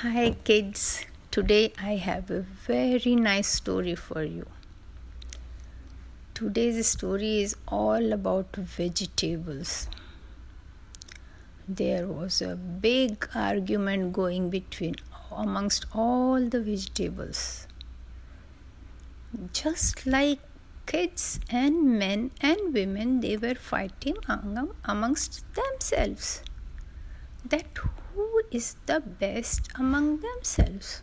Hi, kids. Today I have a very nice story for you. Today's story is all about vegetables. There was a big argument going between amongst all the vegetables. Just like kids and men and women, they were fighting amongst themselves. That who is the best among themselves.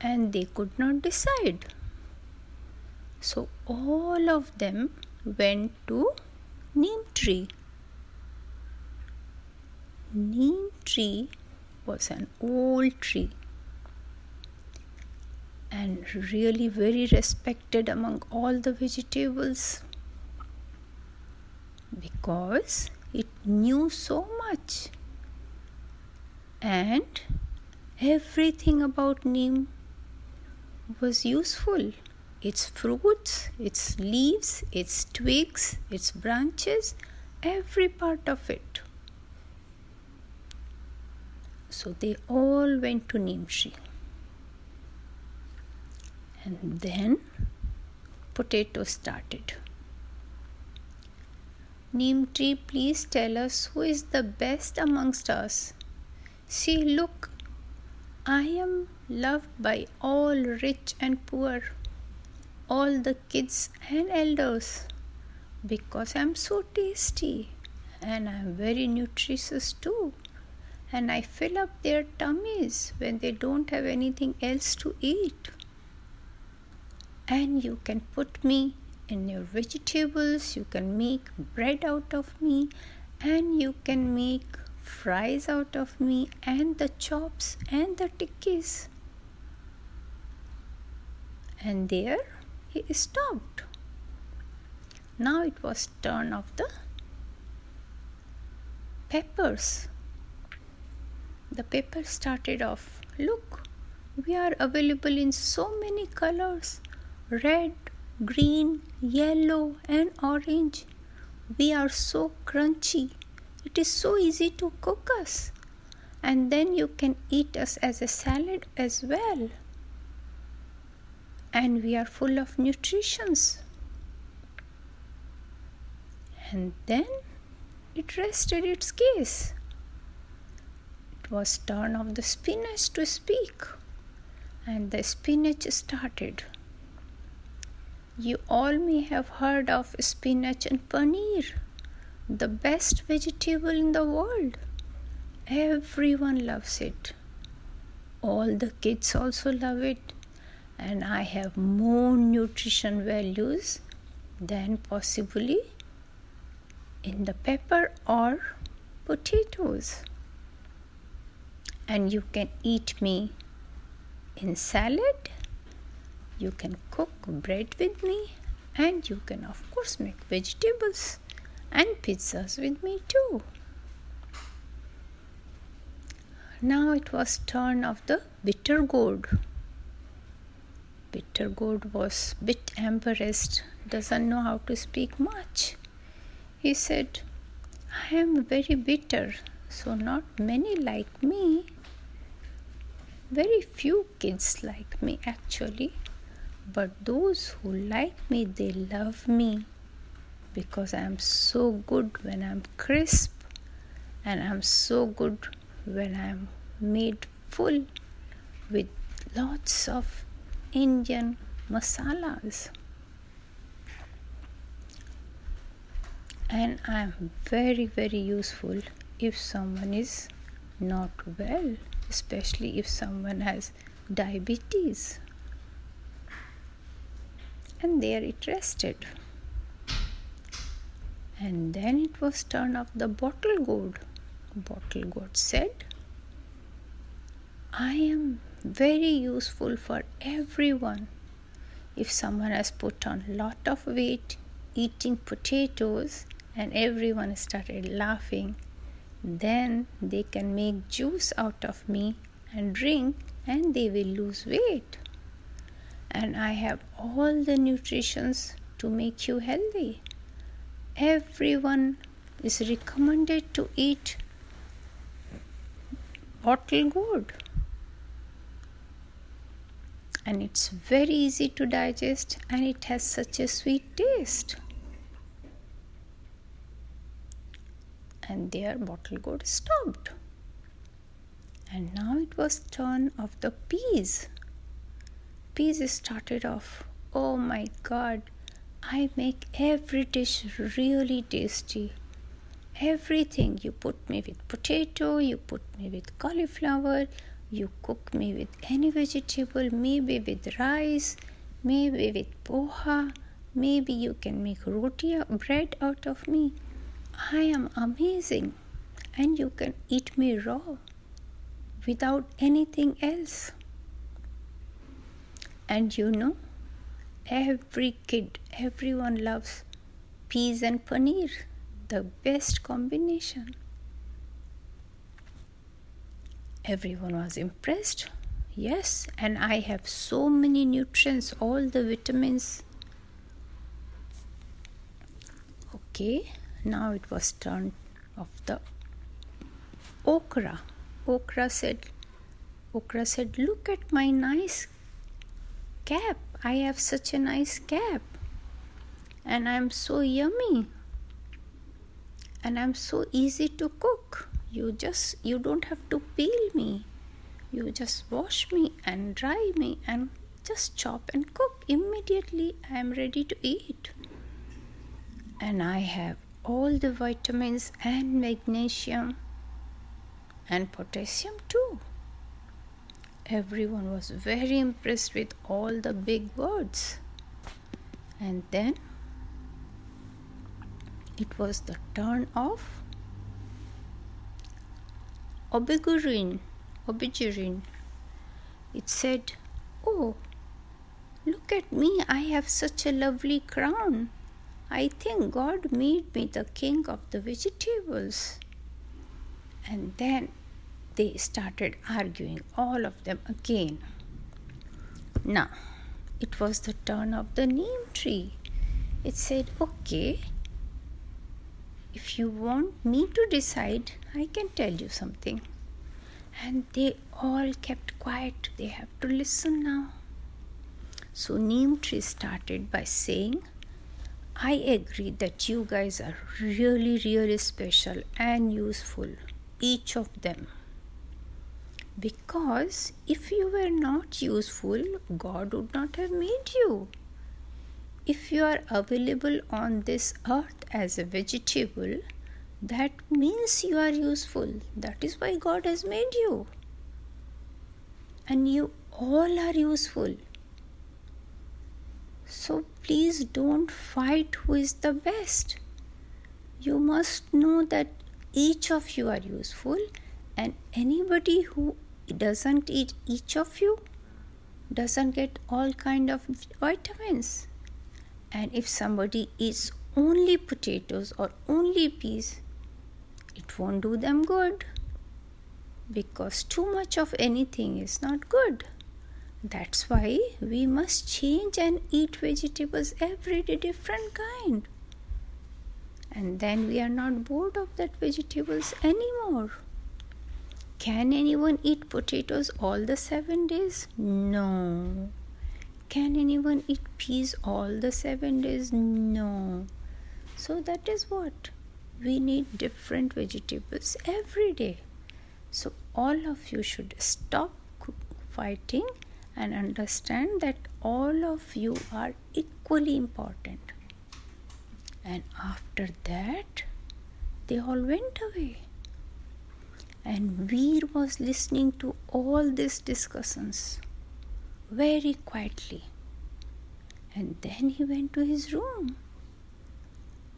And they could not decide. So all of them went to Neem tree. Neem tree was an old tree and really very respected among all the vegetables because knew so much. And everything about neem was useful its fruits, its leaves, its twigs, its branches, every part of it. So they all went to Neem tree. And then potato started. Neem tree, please tell us who is the best amongst us. See, look, I am loved by all rich and poor, all the kids and elders, because I am so tasty and I am very nutritious too. And I fill up their tummies when they don't have anything else to eat. And you can put me in your vegetables, you can make bread out of me, and you can make fries out of me, and the chops and the tikkis. And there he stopped. Now it was turn of the peppers. The pepper started off. Look, we are available in so many colors red, green, yellow, and orange. We are so crunchy. It is so easy to cook us. And then you can eat us as a salad as well. And we are full of nutritions. And then it rested its case. It was turn of the spinach to speak. And the spinach started. You all may have heard of spinach and paneer, the best vegetable in the world. Everyone loves it. All the kids also love it, and I have more nutrition values than possibly in the pepper or potatoes. And you can eat me in salad you can cook bread with me, and you can, of course, make vegetables and pizzas with me too. Now it was turn of the bitter gourd. Bitter gourd was bit embarrassed, doesn't know how to speak much. He said, I am very bitter, so not many like me. Very few kids like me actually. But those who like me, they love me because I am so good when I'm crisp and I'm so good when I'm made full with lots of Indian masalas. And I'm very, very useful if someone is not well, especially if someone has diabetes and there it rested. And then it was turn of the bottle gourd. Bottle gourd said, I am very useful for everyone. If someone has put on lot of weight eating potatoes and everyone started laughing, then they can make juice out of me and drink and they will lose weight and I have all the nutritions to make you healthy. Everyone is recommended to eat bottle gourd. And it's very easy to digest and it has such a sweet taste. And their bottle gourd stopped. And now it was turn of the peas. Peas started off. Oh my god, I make every dish really tasty everything. You put me with potato, you put me with cauliflower, you cook me with any vegetable, maybe with rice, maybe with poha, maybe you can make roti bread out of me. I am amazing, and you can eat me raw without anything else. And you know, every kid, everyone loves peas and paneer the best combination. Everyone was impressed. Yes, and I have so many nutrients, all the vitamins. Okay, now it was turn of the okra. Okra said, Okra said, Look at my nice cap. I have such a nice cap. And I'm so yummy and I'm so easy to cook. You just you don't have to peel me. You just wash me and dry me and just chop and cook. Immediately I am ready to eat. And I have all the vitamins and magnesium and potassium too. Everyone was very impressed with all the big words. And then it was the turn of Aubergine. Aubergine. It said, Oh, look at me, I have such a lovely crown. I think God made me the king of the vegetables. And then they started arguing, all of them again. Now, it was the turn of the neem tree. It said, Okay, if you want me to decide, I can tell you something. And they all kept quiet. They have to listen now. So Neem Tree started by saying, I agree that you guys are really, really special and useful, each of them. Because if you were not useful, God would not have made you. If you are available on this earth as a vegetable, that means you are useful. That is why God has made you. And you all are useful. So please don't fight who is the best. You must know that each of you are useful, and anybody who doesn't eat each of you doesn't get all kind of vitamins and if somebody eats only potatoes or only peas, it won't do them good because too much of anything is not good. That's why we must change and eat vegetables every day, different kind. And then we are not bored of that vegetables anymore. Can anyone eat potatoes all the seven days? No. Can anyone eat peas all the seven days? No. So that is what we need different vegetables every day. So all of you should stop fighting and understand that all of you are equally important. And after that, they all went away. And Veer was listening to all these discussions very quietly. And then he went to his room.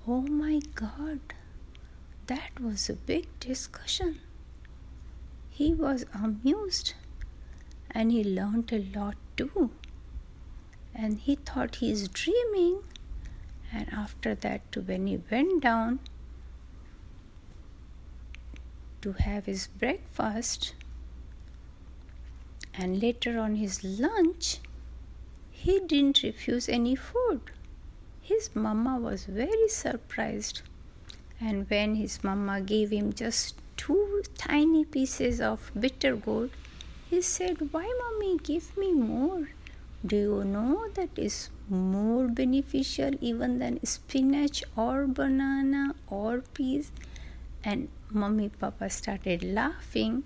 Oh my God, that was a big discussion. He was amused and he learned a lot too. And he thought he is dreaming. And after that, when he went down to have his breakfast, and later on his lunch, he didn't refuse any food. His mama was very surprised. And when his mama gave him just two tiny pieces of bitter gourd, he said, Why, mommy, give me more? Do you know that is more beneficial even than spinach or banana or peas? And mommy papa started laughing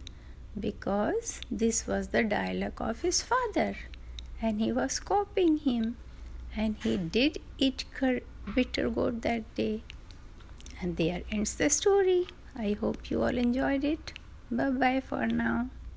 because this was the dialogue of his father and he was copying him and he did eat bitter gourd that day. And there ends the story. I hope you all enjoyed it. Bye bye for now